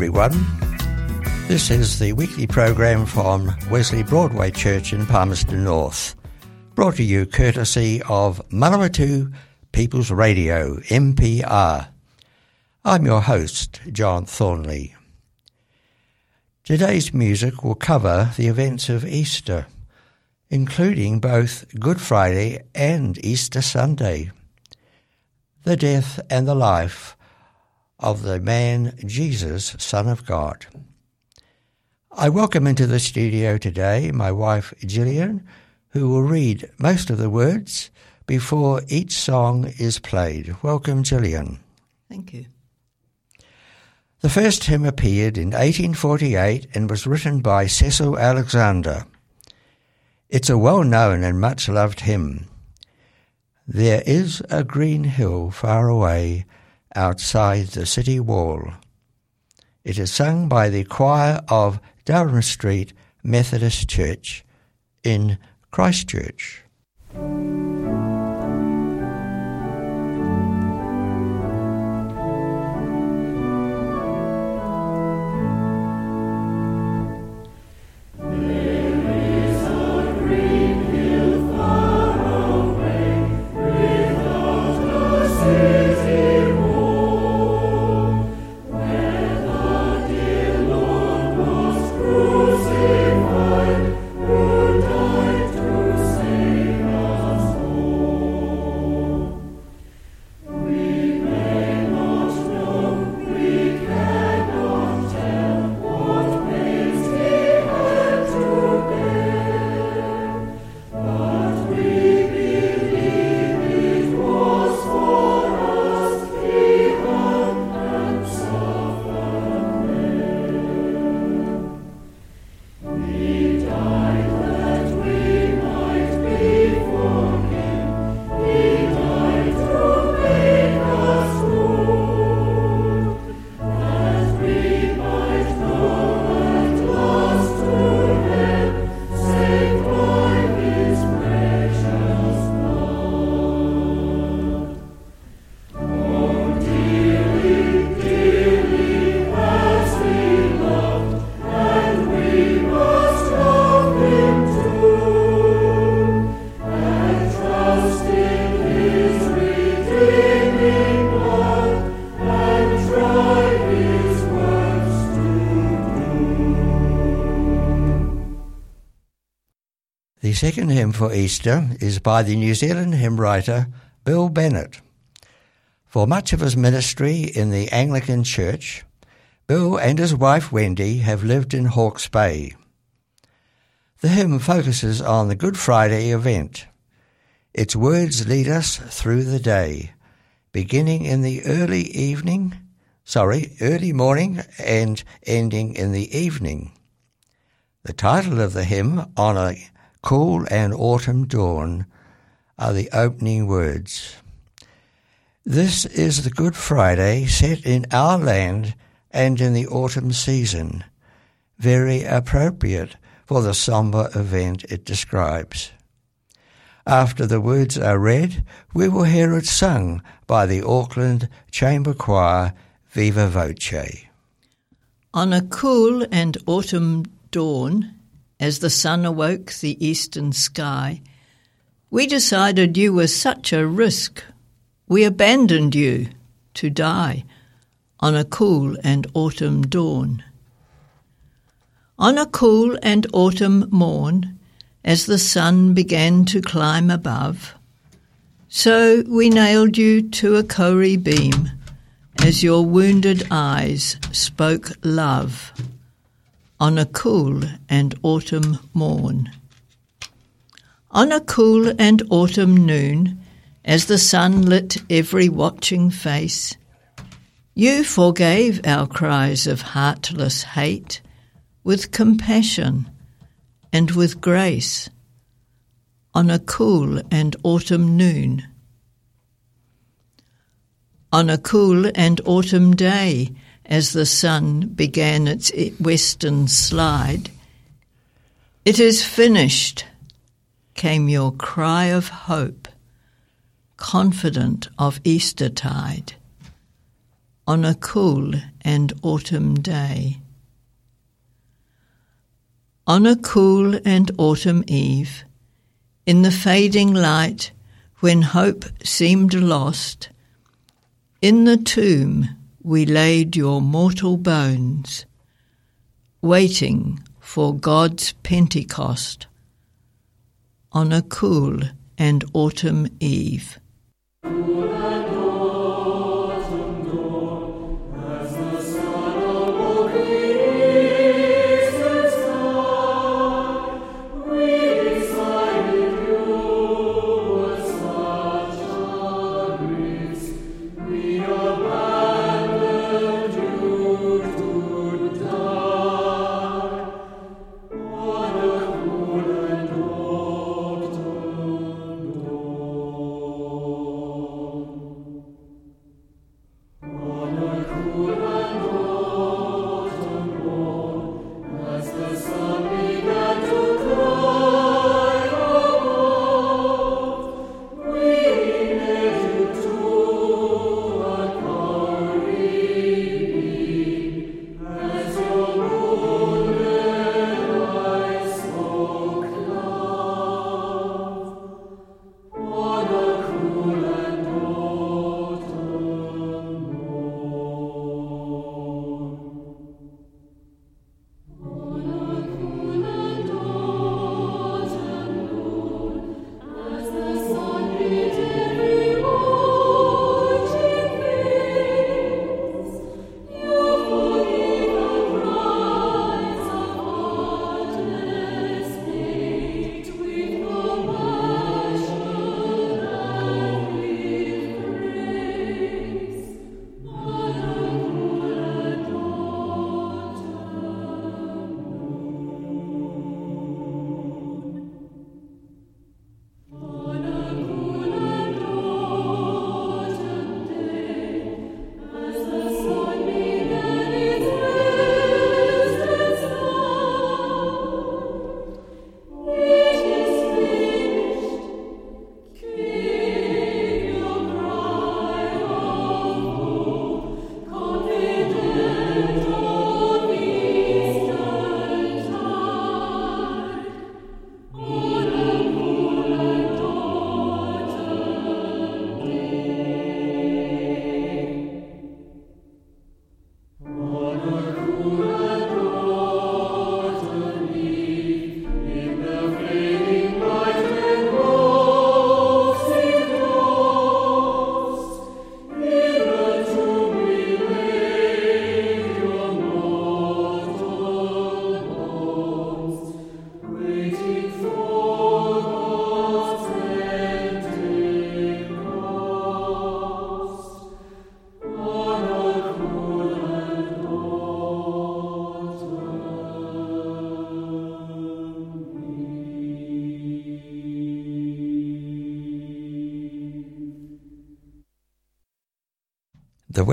Everyone. This is the weekly program from Wesley Broadway Church in Palmerston North, brought to you courtesy of Manawatu People's Radio, MPR. I'm your host, John Thornley. Today's music will cover the events of Easter, including both Good Friday and Easter Sunday, the death and the life of the man Jesus, Son of God. I welcome into the studio today my wife Gillian, who will read most of the words before each song is played. Welcome, Gillian. Thank you. The first hymn appeared in 1848 and was written by Cecil Alexander. It's a well known and much loved hymn. There is a green hill far away outside the city wall. It is sung by the choir of Durham Street Methodist Church in Christchurch. Second hymn for Easter is by the New Zealand hymn writer Bill Bennett. For much of his ministry in the Anglican Church, Bill and his wife Wendy have lived in Hawke's Bay. The hymn focuses on the Good Friday event. Its words lead us through the day, beginning in the early evening, sorry, early morning and ending in the evening. The title of the hymn, On a Cool and autumn dawn are the opening words. This is the Good Friday set in our land and in the autumn season, very appropriate for the sombre event it describes. After the words are read, we will hear it sung by the Auckland Chamber Choir Viva Voce. On a cool and autumn dawn, as the sun awoke the eastern sky, we decided you were such a risk. We abandoned you to die on a cool and autumn dawn. On a cool and autumn morn, as the sun began to climb above, so we nailed you to a kauri beam as your wounded eyes spoke love on a cool and autumn morn. On a cool and autumn noon, as the sun lit every watching face, you forgave our cries of heartless hate with compassion and with grace on a cool and autumn noon. On a cool and autumn day, as the sun began its western slide, it is finished, came your cry of hope, confident of Eastertide, on a cool and autumn day. On a cool and autumn eve, in the fading light, when hope seemed lost, in the tomb we laid your mortal bones, waiting for God's Pentecost on a cool and autumn eve.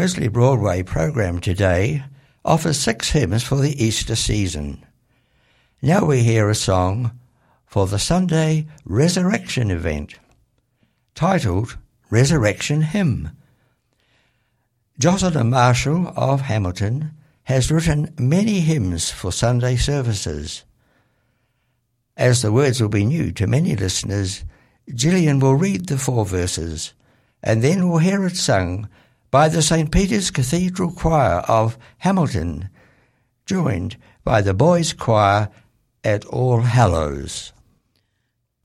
Wesley Broadway program today offers six hymns for the Easter season. Now we hear a song for the Sunday Resurrection event, titled Resurrection Hymn. Jocelyn Marshall of Hamilton has written many hymns for Sunday services. As the words will be new to many listeners, Gillian will read the four verses, and then we'll hear it sung by the St. Peter's Cathedral Choir of Hamilton, joined by the Boys' Choir at All Hallows.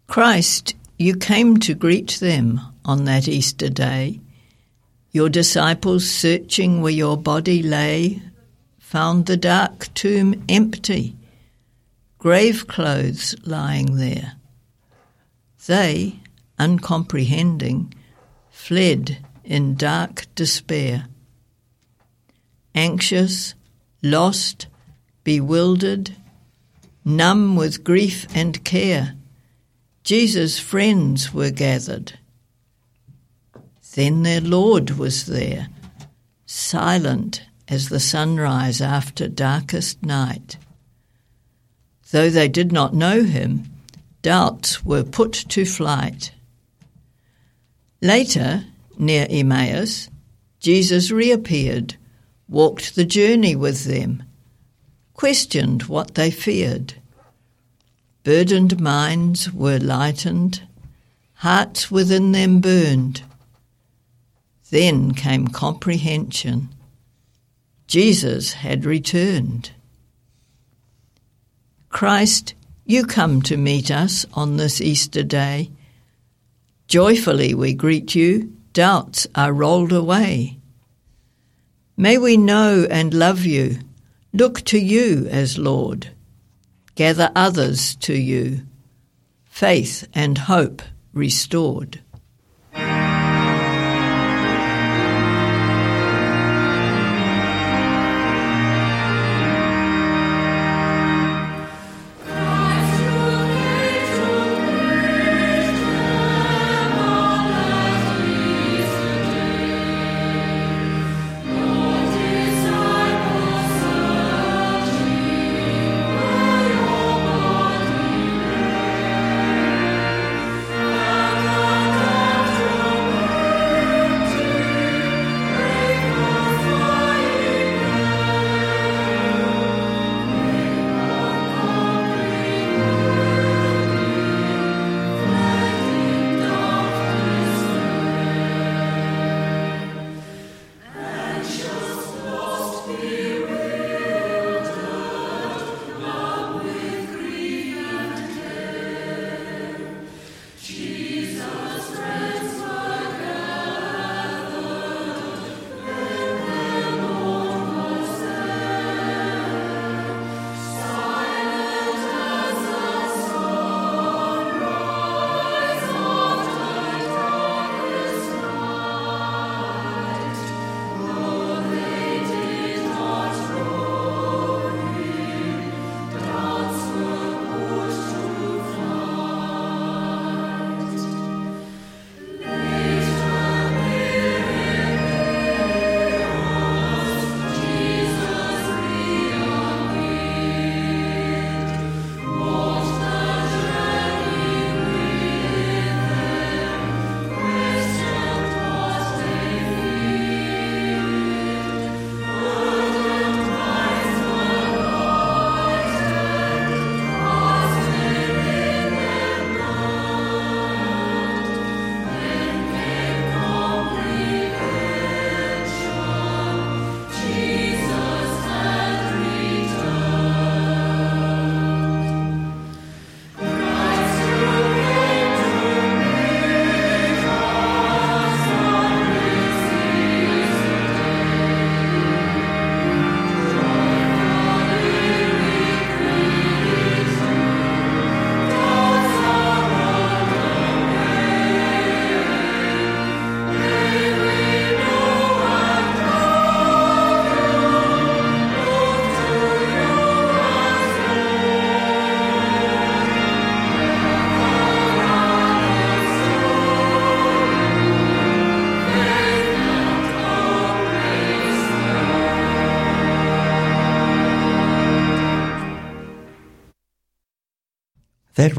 Christ, you came to greet them on that Easter day. Your disciples, searching where your body lay, found the dark tomb empty, grave clothes lying there. They, uncomprehending, fled in dark despair. Anxious, lost, bewildered, numb with grief and care, Jesus' friends were gathered. Then their Lord was there, silent as the sunrise after darkest night. Though they did not know him, doubts were put to flight. Later, near Emmaus, Jesus reappeared, walked the journey with them, questioned what they feared. Burdened minds were lightened, hearts within them burned. Then came comprehension. Jesus had returned. Christ, you come to meet us on this Easter day. Joyfully we greet you, doubts are rolled away. May we know and love you, look to you as Lord, gather others to you, faith and hope restored.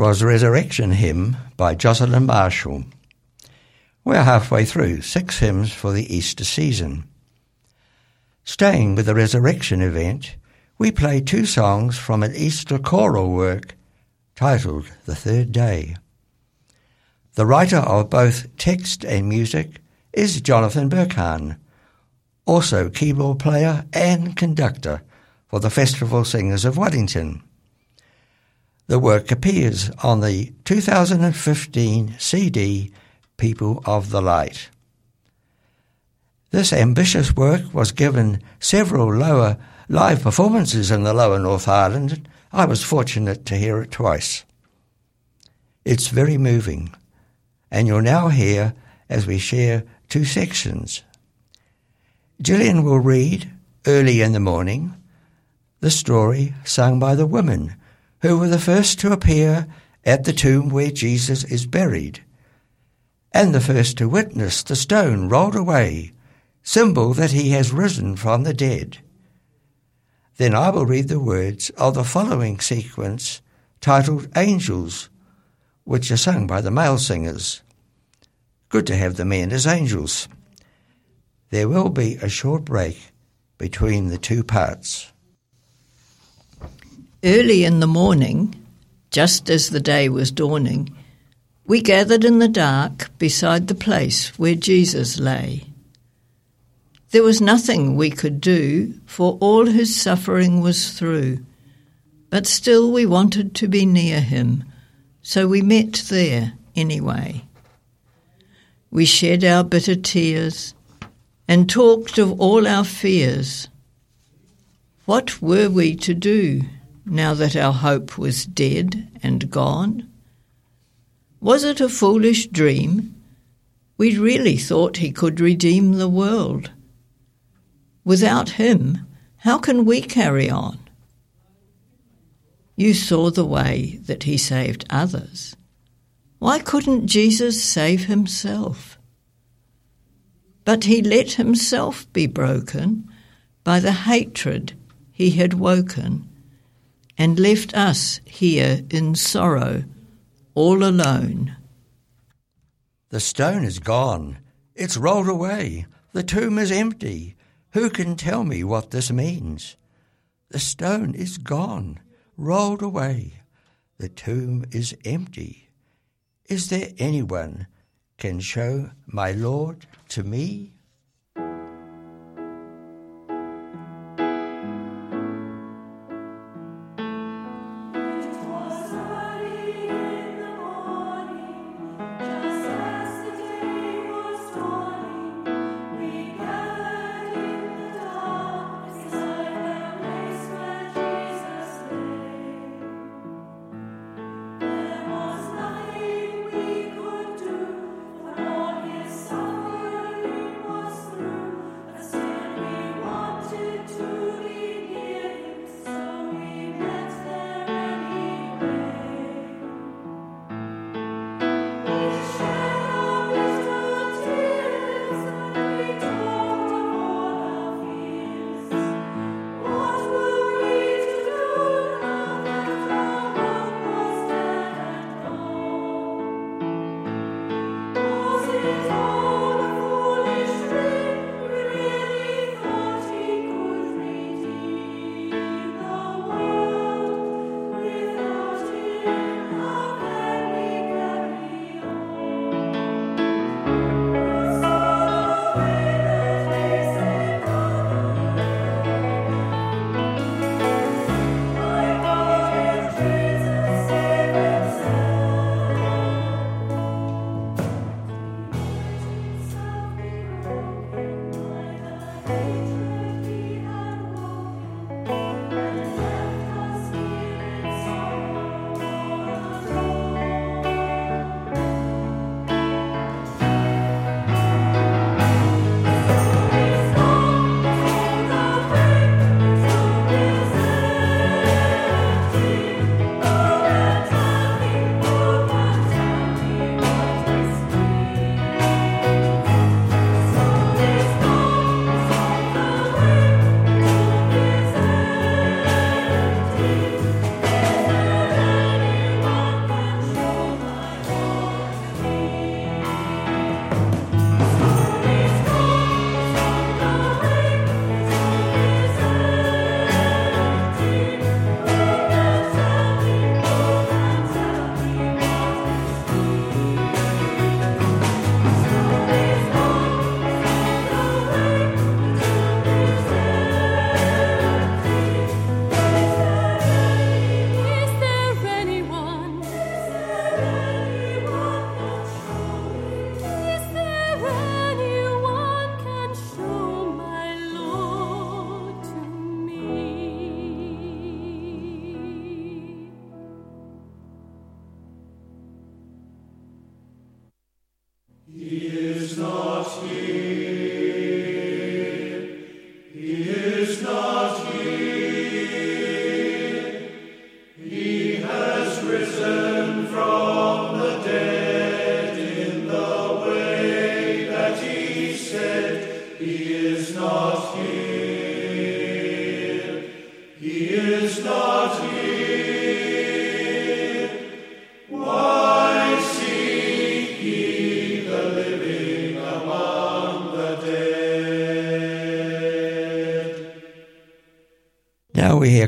Was Resurrection Hymn by Jocelyn Marshall. We're halfway through six hymns for the Easter season. Staying with the resurrection event, we play two songs from an Easter choral work titled The Third Day. The writer of both text and music is Jonathan Berkahn, also keyboard player and conductor for the Festival Singers of Wellington. The work appears on the 2015 CD People of the Light. This ambitious work was given several lower live performances in the lower North Island. I was fortunate to hear it twice. It's very moving, and you'll now hear as we share two sections. Gillian will read, early in the morning, the story sung by the women who were the first to appear at the tomb where Jesus is buried, and the first to witness the stone rolled away, symbol that he has risen from the dead. Then I will read the words of the following sequence titled Angels, which are sung by the male singers. Good to have the men as angels. There will be a short break between the two parts. Early in the morning, just as the day was dawning, we gathered in the dark beside the place where Jesus lay. There was nothing we could do, for all his suffering was through. But still we wanted to be near him, so we met there anyway. We shed our bitter tears and talked of all our fears. What were we to do? Now that our hope was dead and gone? Was it a foolish dream? We really thought he could redeem the world. Without him, how can we carry on? You saw the way that he saved others. Why couldn't Jesus save himself? But he let himself be broken by the hatred he had woken and left us here in sorrow, all alone. The stone is gone. It's rolled away. The tomb is empty. Who can tell me what this means? The stone is gone, rolled away. The tomb is empty. Is there anyone can show my Lord to me?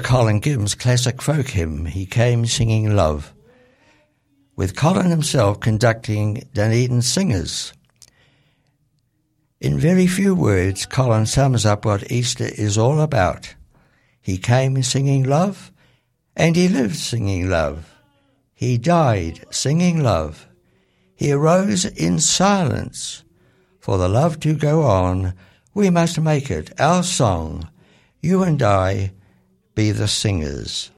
Colin Gibson's classic folk hymn, He Came Singing Love, with Colin himself conducting Dunedin Singers. In very few words, Colin sums up what Easter is all about. He came singing love, and he lived singing love. He died singing love. He arose in silence. For the love to go on, we must make it our song. You and I be the singers.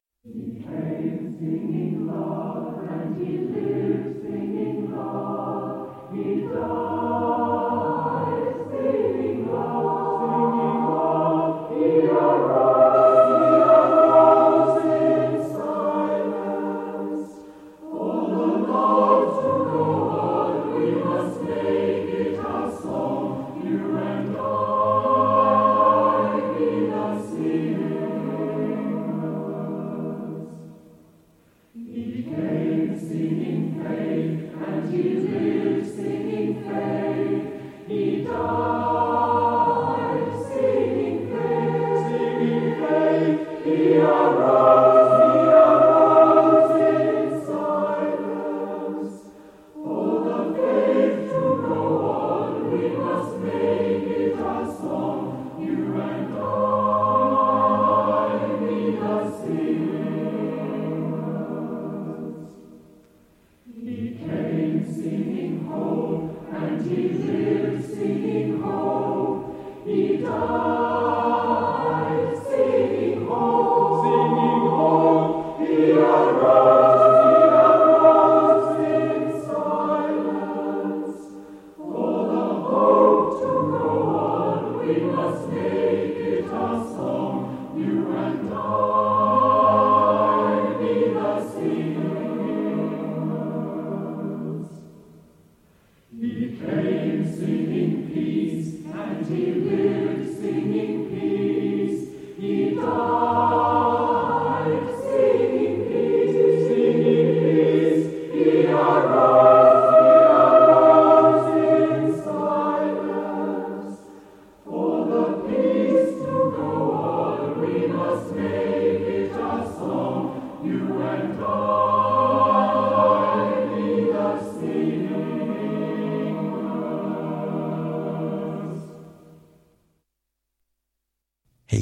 mighty will.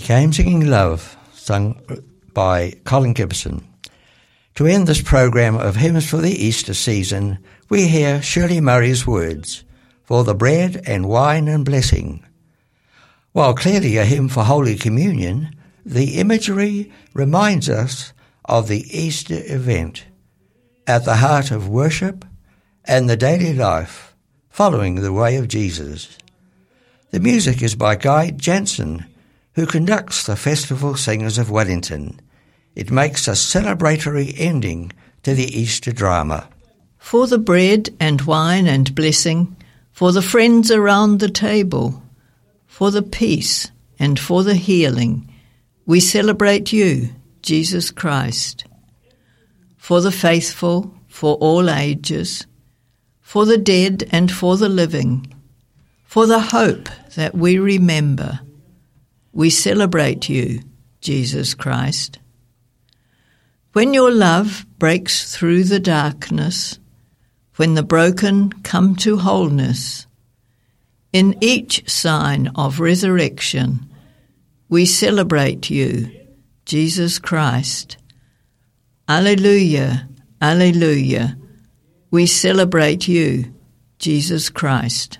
Came Singing Love, sung by Colin Gibson. To end this program of hymns for the Easter season, we hear Shirley Murray's words, For the bread and wine and blessing. While clearly a hymn for Holy Communion, the imagery reminds us of the Easter event at the heart of worship and the daily life following the way of Jesus. The music is by Guy Jansen who conducts the Festival Singers of Wellington. It makes a celebratory ending to the Easter drama. For the bread and wine and blessing, for the friends around the table, for the peace and for the healing, we celebrate you, Jesus Christ. For the faithful, for all ages, for the dead and for the living, for the hope that we remember we celebrate you, Jesus Christ. When your love breaks through the darkness, when the broken come to wholeness, in each sign of resurrection, we celebrate you, Jesus Christ. Alleluia, Alleluia. We celebrate you, Jesus Christ.